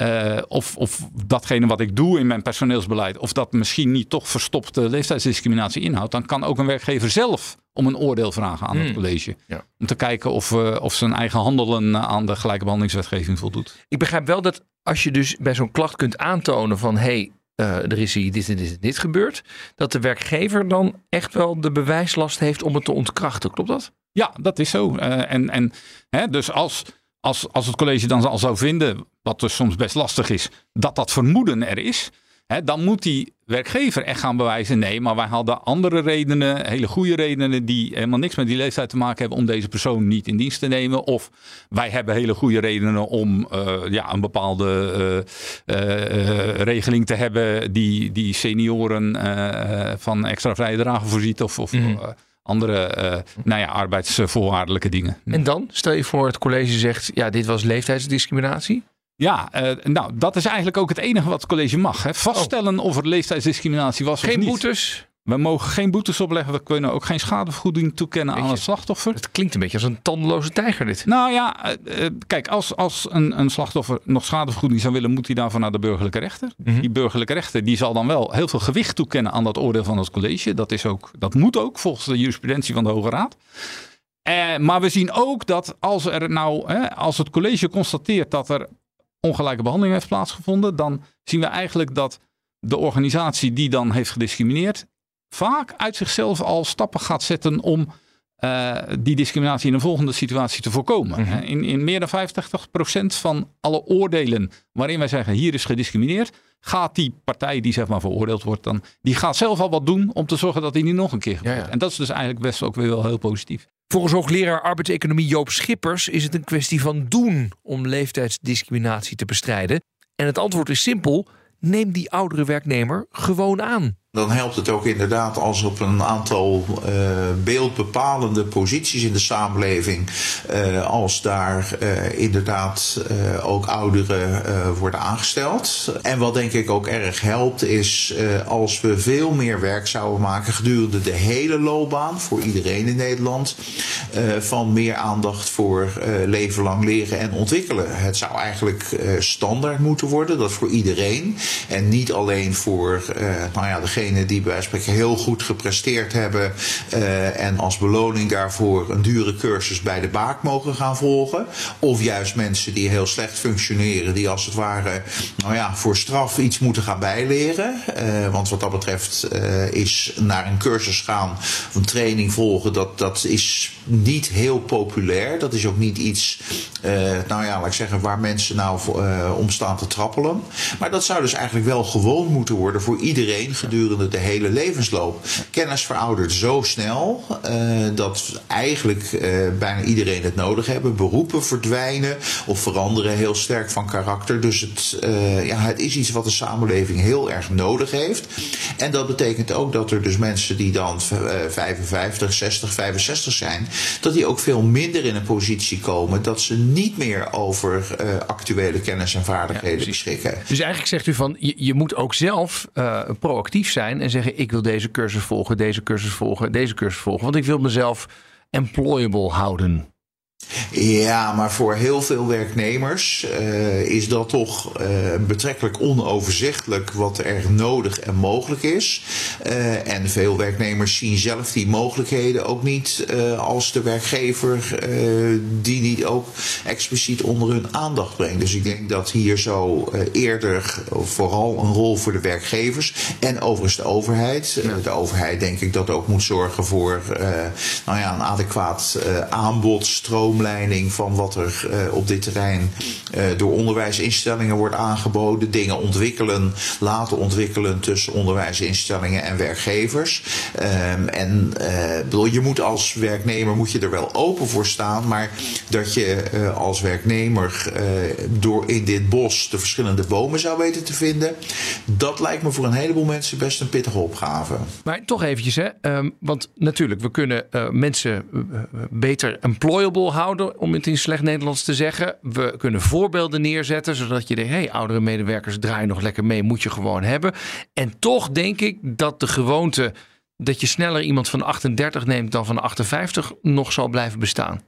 uh, of, of datgene wat ik doe in mijn personeelsbeleid... of dat misschien niet toch verstopte leeftijdsdiscriminatie inhoudt... dan kan ook een werkgever zelf om een oordeel vragen aan Hmm. het college. Ja. Om te kijken of, uh, of zijn eigen handelen aan de gelijke behandelingswetgeving voldoet. Ik begrijp wel dat als je dus bij zo'n klacht kunt aantonen van... hé, hey, uh, er is hier dit en dit en dit gebeurd... dat de werkgever dan echt wel de bewijslast heeft om het te ontkrachten. Klopt dat? Ja, dat is zo. Uh, en, en, hè, dus als, als, als het college dan al zou vinden, wat dus soms best lastig is, dat dat vermoeden er is, hè, dan moet die werkgever echt gaan bewijzen: nee, maar wij hadden andere redenen, hele goede redenen, die helemaal niks met die leeftijd te maken hebben om deze persoon niet in dienst te nemen. Of wij hebben hele goede redenen om uh, ja, een bepaalde uh, regeling te hebben die, die senioren van extra vrije dagen voorziet. Of, of mm andere uh, nou ja, arbeidsvoorwaardelijke dingen. En dan, stel je voor het college zegt, ja, dit was leeftijdsdiscriminatie. Ja, uh, nou, dat is eigenlijk ook het enige wat het college mag. Hè. Vaststellen of er leeftijdsdiscriminatie was Geen of niet. boetes? We mogen geen boetes opleggen. We kunnen ook geen schadevergoeding toekennen aan het slachtoffer. Het klinkt een beetje als een tandeloze tijger dit. Nou ja, uh, kijk, als, als een, een, slachtoffer nog schadevergoeding zou willen, moet hij daarvoor naar de burgerlijke rechter. Mm -hmm. Die burgerlijke rechter die zal dan wel heel veel gewicht toekennen aan dat oordeel van het college. Dat, is ook, dat moet ook volgens de jurisprudentie van de Hoge Raad. Uh, maar we zien ook dat als, er nou, hè, als het college constateert dat er ongelijke behandeling heeft plaatsgevonden, dan zien we eigenlijk dat de organisatie die dan heeft gediscrimineerd vaak uit zichzelf al stappen gaat zetten om uh, die discriminatie in een volgende situatie te voorkomen. Mm -hmm. in, in meer dan 85% van alle oordelen waarin wij zeggen hier is gediscrimineerd, gaat die partij die zeg maar veroordeeld wordt dan, die gaat zelf al wat doen om te zorgen dat die niet nog een keer gebeurt. Ja, ja. En dat is dus eigenlijk best ook weer wel heel positief. Volgens hoogleraar arbeidseconomie Joop Schippers is het een kwestie van doen om leeftijdsdiscriminatie te bestrijden. En het antwoord is simpel: neem die oudere werknemer gewoon aan. Dan helpt het ook inderdaad als op een aantal uh, beeldbepalende posities in de samenleving, uh, als daar uh, inderdaad ook ouderen worden aangesteld. En wat denk ik ook erg helpt, is als we veel meer werk zouden maken gedurende de hele loopbaan voor iedereen in Nederland, van meer aandacht voor leven lang leren en ontwikkelen. Het zou eigenlijk standaard moeten worden, dat voor iedereen en niet alleen voor nou ja, degene die bij spreken heel goed gepresteerd hebben uh, en als beloning daarvoor een dure cursus bij de baak mogen gaan volgen. Of juist mensen die heel slecht functioneren, die als het ware nou ja, voor straf iets moeten gaan bijleren. Uh, want wat dat betreft uh, is naar een cursus gaan of een training volgen, dat, dat is niet heel populair. Dat is ook niet iets, nou ja, laat ik zeggen, waar mensen nou om staan te trappelen. Maar dat zou dus eigenlijk wel gewoon moeten worden voor iedereen gedurende de hele levensloop. Kennis veroudert zo snel uh, dat eigenlijk uh, bijna iedereen het nodig hebben. Beroepen verdwijnen of veranderen heel sterk van karakter. Dus het, uh, ja, het is iets wat de samenleving heel erg nodig heeft. En dat betekent ook dat er dus mensen die dan 55, 60, 65 zijn, dat die ook veel minder in een positie komen dat ze niet meer over actuele kennis en vaardigheden ja, beschikken. Dus eigenlijk zegt u van je, je moet ook zelf proactief zijn en zeggen: ik wil deze cursus volgen, deze cursus volgen, deze cursus volgen. Want ik wil mezelf employable houden. Ja, maar voor heel veel werknemers uh, is dat toch uh, betrekkelijk onoverzichtelijk wat er nodig en mogelijk is. Uh, en veel werknemers zien zelf die mogelijkheden ook niet als de werkgever die niet ook expliciet onder hun aandacht brengt. Dus ik denk dat hier zo eerder vooral een rol voor de werkgevers en overigens de overheid. De overheid denk ik dat ook moet zorgen voor nou ja, een adequaat aanbod, stroom stroomleiding van wat er uh, op dit terrein uh, door onderwijsinstellingen wordt aangeboden. Dingen ontwikkelen, laten ontwikkelen tussen onderwijsinstellingen en werkgevers. Um, en uh, bedoel, je moet als werknemer moet je er wel open voor staan, maar dat je als werknemer door in dit bos de verschillende bomen zou weten te vinden, dat lijkt me voor een heleboel mensen best een pittige opgave. Maar toch eventjes, hè? Um, want natuurlijk, we kunnen mensen beter employable om het in slecht Nederlands te zeggen. We kunnen voorbeelden neerzetten, zodat je denkt: hé, hey, oudere medewerkers draaien nog lekker mee, moet je gewoon hebben. En toch denk ik dat de gewoonte dat je sneller iemand van 38 neemt dan van 58 nog zal blijven bestaan.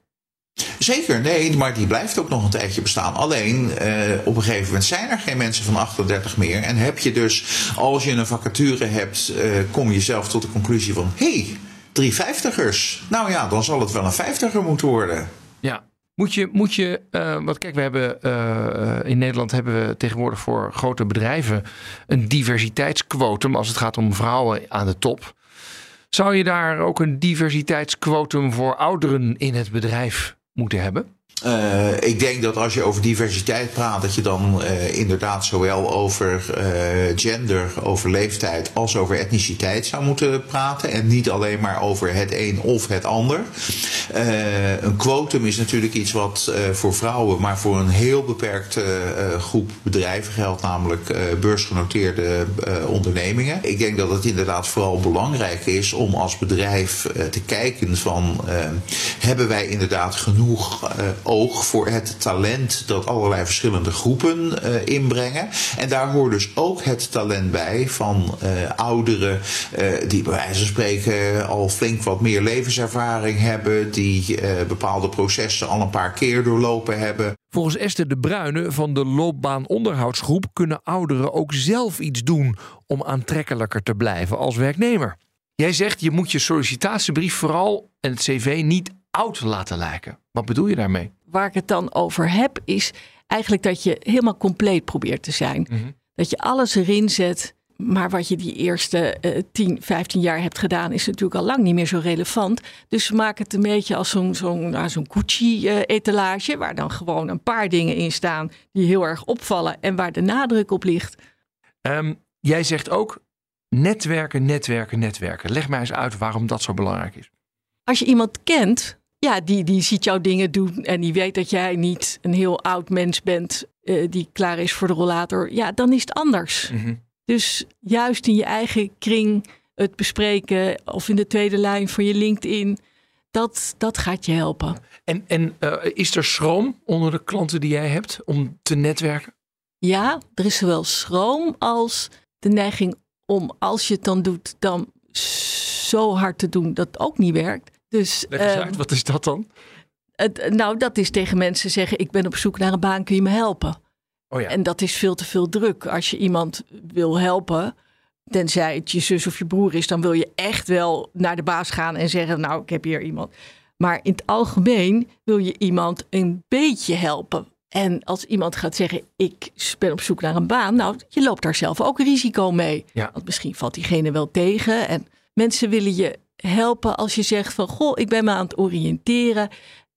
Zeker, nee, maar die blijft ook nog een tijdje bestaan. Alleen uh, op een gegeven moment zijn er geen mensen van 38 meer. En heb je dus, als je een vacature hebt, uh, kom je zelf tot de conclusie van: hé, hey, drie vijftigers. Nou ja, dan zal het wel een vijftiger moeten worden. Ja. Moet je, moet je uh, want kijk, we hebben uh, in Nederland hebben we tegenwoordig voor grote bedrijven een diversiteitsquotum als het gaat om vrouwen aan de top. Zou je daar ook een diversiteitsquotum voor ouderen in het bedrijf moeten hebben? Uh, ik denk dat als je over diversiteit praat, dat je dan uh, inderdaad zowel over uh, gender, over leeftijd, als over etniciteit zou moeten praten. En niet alleen maar over het een of het ander. een quotum is natuurlijk iets wat voor vrouwen, maar voor een heel beperkte groep bedrijven geldt, namelijk beursgenoteerde ondernemingen. Ik denk dat het inderdaad vooral belangrijk is om als bedrijf te kijken van hebben wij inderdaad genoeg oog voor het talent dat allerlei verschillende groepen uh, inbrengen. En daar hoort dus ook het talent bij van uh, ouderen uh, die bij wijze van spreken al flink wat meer levenservaring hebben, die bepaalde processen al een paar keer doorlopen hebben. Volgens Esther de Bruyne van de loopbaanonderhoudsgroep kunnen ouderen ook zelf iets doen om aantrekkelijker te blijven als werknemer. Jij zegt je moet je sollicitatiebrief vooral en het cv niet oud laten lijken. Wat bedoel je daarmee? Waar ik het dan over heb is eigenlijk dat je helemaal compleet probeert te zijn. Mhm. Dat je alles erin zet. Maar wat je die eerste uh, 10, 15 jaar hebt gedaan, is natuurlijk al lang niet meer zo relevant. Dus maak het een beetje als zo'n zo'n nou, zo'n Gucci-etalage, waar dan gewoon een paar dingen in staan die heel erg opvallen en waar de nadruk op ligt. Um, jij zegt ook netwerken, netwerken, netwerken. Leg mij eens uit waarom dat zo belangrijk is. Als je iemand kent, ja, die, die ziet jouw dingen doen en die weet dat jij niet een heel oud mens bent uh, die klaar is voor de rollator, ja, dan is het anders. Mhm. Dus juist in je eigen kring het bespreken of in de tweede lijn van je LinkedIn, dat, dat gaat je helpen. En, en uh, is er schroom onder de klanten die jij hebt om te netwerken? Ja, er is zowel schroom als de neiging om als je het dan doet, dan zo hard te doen dat het ook niet werkt. Dus, Leg eens ehm, uit, wat is dat dan? Het, nou, dat is tegen mensen zeggen: Ik ben op zoek naar een baan, kun je me helpen? Oh ja. En dat is veel te veel druk. Als je iemand wil helpen, tenzij het je zus of je broer is, dan wil je echt wel naar de baas gaan en zeggen: Nou, ik heb hier iemand. Maar in het algemeen wil je iemand een beetje helpen. En als iemand gaat zeggen: Ik ben op zoek naar een baan, nou, je loopt daar zelf ook risico mee. Ja. Want misschien valt diegene wel tegen. En mensen willen je helpen als je zegt: van goh, ik ben me aan het oriënteren.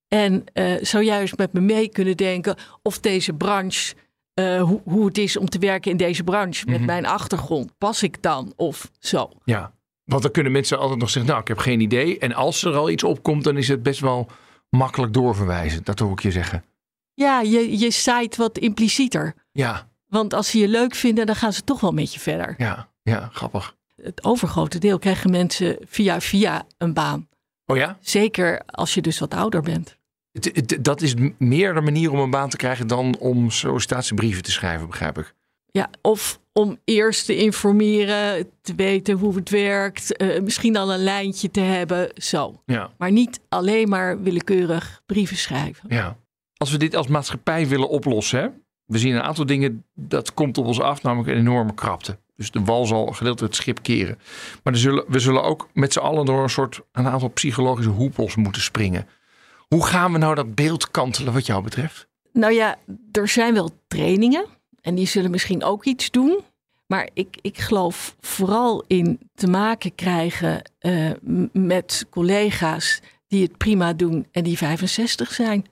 En uh, zou juist met me mee kunnen denken of deze branche, uh, hoe, hoe het is om te werken in deze branche met Mhm. mijn achtergrond, pas ik dan of zo? Ja, want dan kunnen mensen altijd nog zeggen, nou, ik heb geen idee. En als er al iets opkomt, dan is het best wel makkelijk doorverwijzen. Dat hoor ik je zeggen. Ja, je, je zaait wat implicieter. Ja, Want als ze je leuk vinden, dan gaan ze toch wel met je verder. ja, ja, grappig. Het overgrote deel krijgen mensen via via een baan. Oh ja? Zeker als je dus wat ouder bent. Het- het- dat is meer de manier om een baan te krijgen dan om sollicitatiebrieven te schrijven, begrijp ik. Ja, of om eerst te informeren, te weten hoe het werkt, eh, misschien al een lijntje te hebben, zo. Ja, Maar niet alleen maar willekeurig brieven schrijven. ja. Als we dit als maatschappij willen oplossen, hè? we zien een aantal dingen, dat komt op ons af, namelijk een enorme krapte. Dus de wal zal gedeeltelijk het schip keren. Maar zullen, we zullen ook met z'n allen door een soort een aantal psychologische hoepels moeten springen. Hoe gaan we nou dat beeld kantelen wat jou betreft? Nou ja, er zijn wel trainingen en die zullen misschien ook iets doen. Maar ik, ik geloof vooral in te maken krijgen eh, met collega's die het prima doen en die 65 zijn.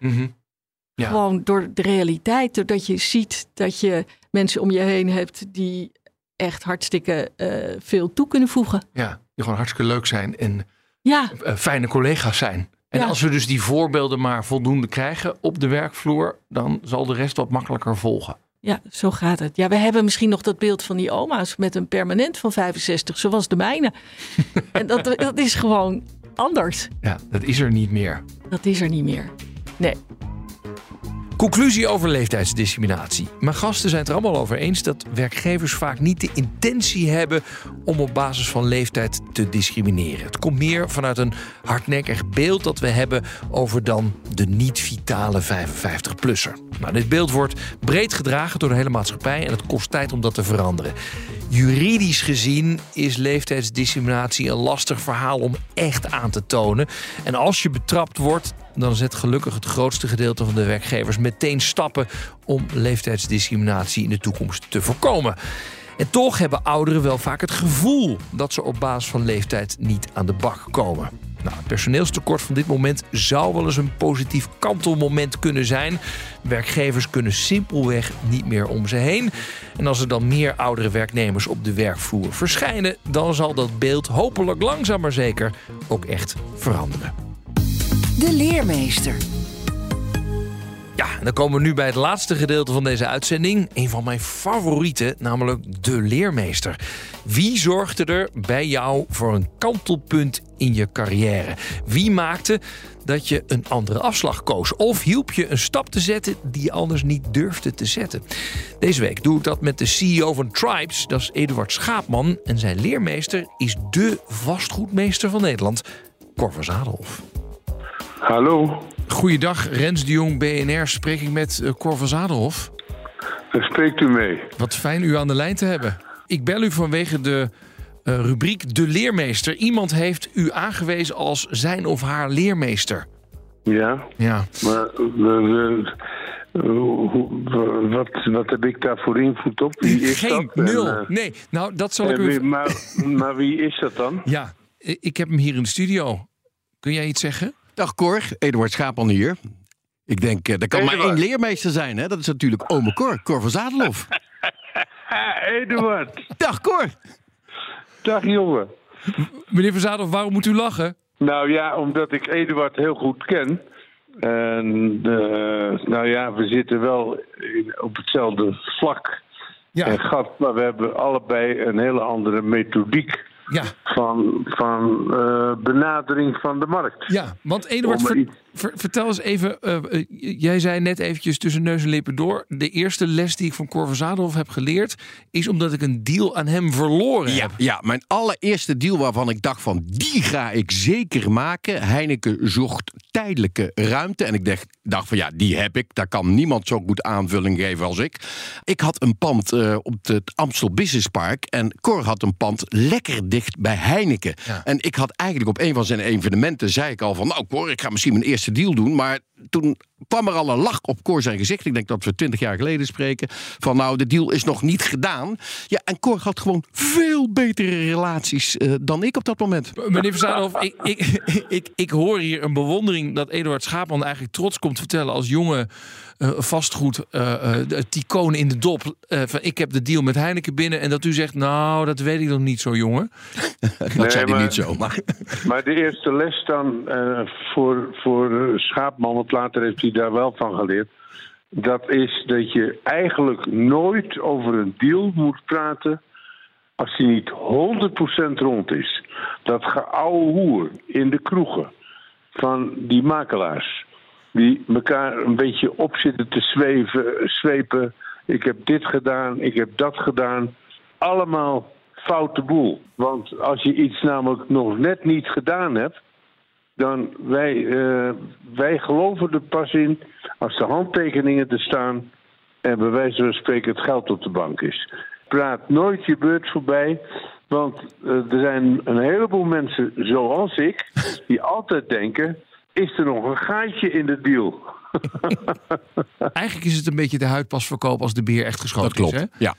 Ja. Gewoon door de realiteit, doordat je ziet dat je mensen om je heen hebt die echt hartstikke eh, veel toe kunnen voegen. Ja, die gewoon hartstikke leuk zijn en Ja, eh, fijne collega's zijn. En Ja. als we dus die voorbeelden maar voldoende krijgen op de werkvloer, dan zal de rest wat makkelijker volgen. ja, zo gaat het. Ja, we hebben misschien nog dat beeld van die oma's met een permanent van 65, zoals de mijne. en dat, dat is gewoon anders. Ja, dat is er niet meer. Dat is er niet meer. Nee. Conclusie over leeftijdsdiscriminatie. Mijn gasten zijn het er allemaal over eens dat werkgevers vaak niet de intentie hebben om op basis van leeftijd te discrimineren. Het komt meer vanuit een hardnekkig beeld dat we hebben over dan de niet-vitale 55-plusser. Nou, dit beeld wordt breed gedragen door de hele maatschappij en het kost tijd om dat te veranderen. Juridisch gezien is leeftijdsdiscriminatie een lastig verhaal om echt aan te tonen. En als je betrapt wordt, dan zet gelukkig het grootste gedeelte van de werkgevers meteen stappen om leeftijdsdiscriminatie in de toekomst te voorkomen. En toch hebben ouderen wel vaak het gevoel dat ze op basis van leeftijd niet aan de bak komen. Nou, het personeelstekort van dit moment zou wel eens een positief kantelmoment kunnen zijn. Werkgevers kunnen simpelweg niet meer om ze heen. En als er dan meer oudere werknemers op de werkvloer verschijnen, dan zal dat beeld hopelijk langzaam maar zeker ook echt veranderen. De leermeester. Ja, dan komen we nu bij het laatste gedeelte van deze uitzending. Een van mijn favorieten, namelijk de leermeester. Wie zorgde er bij jou voor een kantelpunt in je carrière? Wie maakte dat je een andere afslag koos? Of hielp je een stap te zetten die je anders niet durfde te zetten? Deze week doe ik dat met de CEO van Tribes, dat is Eduard Schaapman. En zijn leermeester is de vastgoedmeester van Nederland, Cor van Zadelhof. Hallo, Goeiedag, Rens de Jong, BNR. Spreek ik met eh, Cor van Zadelhof. daar spreekt u mee. Wat fijn u aan de lijn te hebben. Ik bel u vanwege de eh, rubriek De Leermeester. Iemand heeft u aangewezen als zijn of haar leermeester. Ja, Ja. maar eh, wat, wat heb ik daar voor invloed op? Wie is Geen, dat? nul. En, nee, nou dat zal ik u... maar, maar wie is dat dan? Ja, ik heb hem hier in de studio. Kun jij iets zeggen? Dag Cor, Eduard Schaapman hier. Ik denk, eh, er kan maar één leermeester zijn, hè? Dat is natuurlijk ome Cor, Cor van Zadelhof. Eduard. Dag Cor! Dag jongen. Meneer van Zadelhof, waarom moet u lachen? Nou ja, omdat ik Eduard heel goed ken. En eh, nou ja, we zitten wel in- op hetzelfde vlak Ja. en gat, maar we hebben allebei een hele andere methodiek Ja, van, van eh, benadering van de markt. ja want Eduard, Om ver- vertel eens even. eh, eh, jij zei net eventjes tussen neus en lippen door. De eerste les die ik van Cor van Zadelhof heb geleerd... is omdat ik een deal aan hem verloren Ja, heb. ja, mijn allereerste deal waarvan ik dacht van die ga ik zeker maken. Heineken zocht tijdelijke ruimte. En ik dacht, dacht van ja, die heb ik. Daar kan niemand zo goed aanvulling geven als ik. Ik had een pand eh, op het Amstel Business Park. En Cor had een pand lekker dicht bij Heineken. Ja. En ik had eigenlijk op een van zijn evenementen zei ik al van nou Cor, ik ga misschien mijn eerste deal doen. Maar toen kwam er al een lach op Cor zijn gezicht. Ik denk dat we twintig jaar geleden spreken. Van nou, de deal is nog niet gedaan. Ja, en Cor had gewoon veel betere relaties eh, dan ik op dat moment. Meneer Zadelhof, ik, ik, ik, ik hoor hier een bewondering dat Eduard Schaapman eigenlijk trots komt vertellen als jonge vastgoed eh eh, de ticoon in de dop. eh, van ik heb de deal met Heineken binnen en dat u zegt, nou, dat weet ik nog niet zo, jongen. Dat zei hij maar- niet zo. Maar Maar de eerste les dan eh, voor, voor eh, Schaapman, want later heeft hij daar wel van geleerd. Dat is dat je eigenlijk nooit over een deal moet praten als die niet 100% rond is. Dat geouwe hoer in de kroegen van die makelaars. Die elkaar een beetje op zitten te zweven, zwepen. Ik heb dit gedaan, ik heb dat gedaan. Allemaal foute boel. Want als je iets namelijk nog net niet gedaan hebt, dan wij, eh, wij geloven er pas in als de handtekeningen er staan en bij wijze van spreken het geld op de bank is. Praat nooit je beurt voorbij, want eh, er zijn een heleboel mensen zoals ik die altijd denken: is er nog een gaatje in de deal? Eigenlijk is het een beetje de huidpasverkoop als de beer echt geschoten dat klopt. is. Hè? Ja.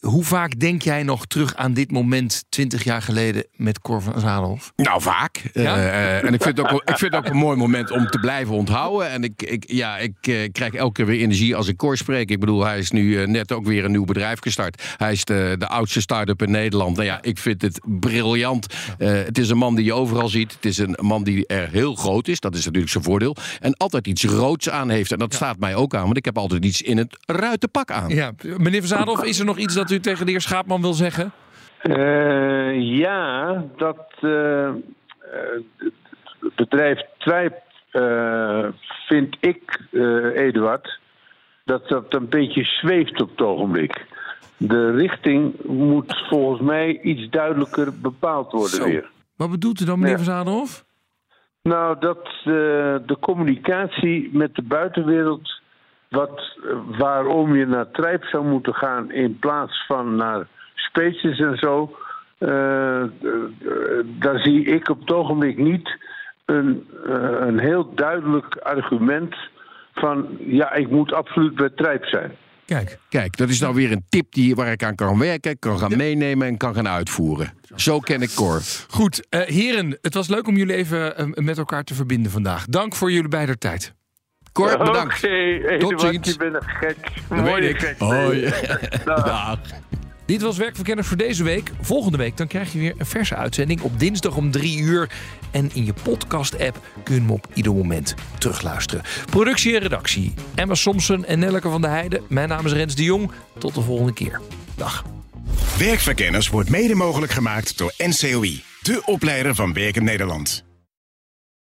Hoe vaak denk jij nog terug aan dit moment 20 jaar geleden met Cor van Zadelhof? Nou, vaak. Ja? Eh, eh, en ik vind, het ook, ik vind het ook een mooi moment om te blijven onthouden. En ik, ik, ja, ik eh, krijg elke keer weer energie als ik Cor spreek. Ik bedoel, hij is nu net ook weer een nieuw bedrijf gestart. Hij is de, de oudste start-up in Nederland. Nou ja, ik vind het briljant. Het is een man die je overal ziet. Het is een man die er heel groot is. Dat is natuurlijk zijn voordeel. En altijd iets roods aan heeft. En dat staat mij ook aan, want ik heb altijd iets in het ruitenpak aan. Ja, meneer van Zadelhof, is er nog iets dat u tegen de heer Schaapman wil zeggen? Eh, ja, dat eh, het bedrijf Trijp eh, vind ik, Eduard, dat dat een beetje zweeft op het ogenblik. De richting moet volgens mij iets duidelijker bepaald worden Zo. weer. Wat bedoelt u dan, meneer Ja. van? Nou, dat de communicatie met de buitenwereld, wat, waarom je naar Trijp zou moeten gaan in plaats van naar Spaces en zo, eh, eh, daar zie ik op het ogenblik niet een, eh, een heel duidelijk argument van ja, ik moet absoluut bij Trijp zijn. Kijk. Kijk, dat is nou weer een tip die, waar ik aan kan werken, kan gaan meenemen en kan gaan uitvoeren. Zo ken ik Cor. Goed, eh, heren, het was leuk om jullie even met elkaar te verbinden vandaag. Dank voor jullie beider tijd. Cor, bedankt. Oké, Eduard, ziens. je bent een gek. Dat Mooie weet ik. gek. Hoi. Dag. Dag. Dit was Werkverkenners voor deze week. Volgende week dan krijg je weer een verse uitzending op dinsdag om 3 uur. En in je podcast-app kun je hem op ieder moment terugluisteren. Productie en redactie Emma Somsen en Nelleke van der Heijden. Mijn naam is Rens de Jong. Tot de volgende keer. Dag. Werkverkenners wordt mede mogelijk gemaakt door NCOI, de opleider van Werken Nederland.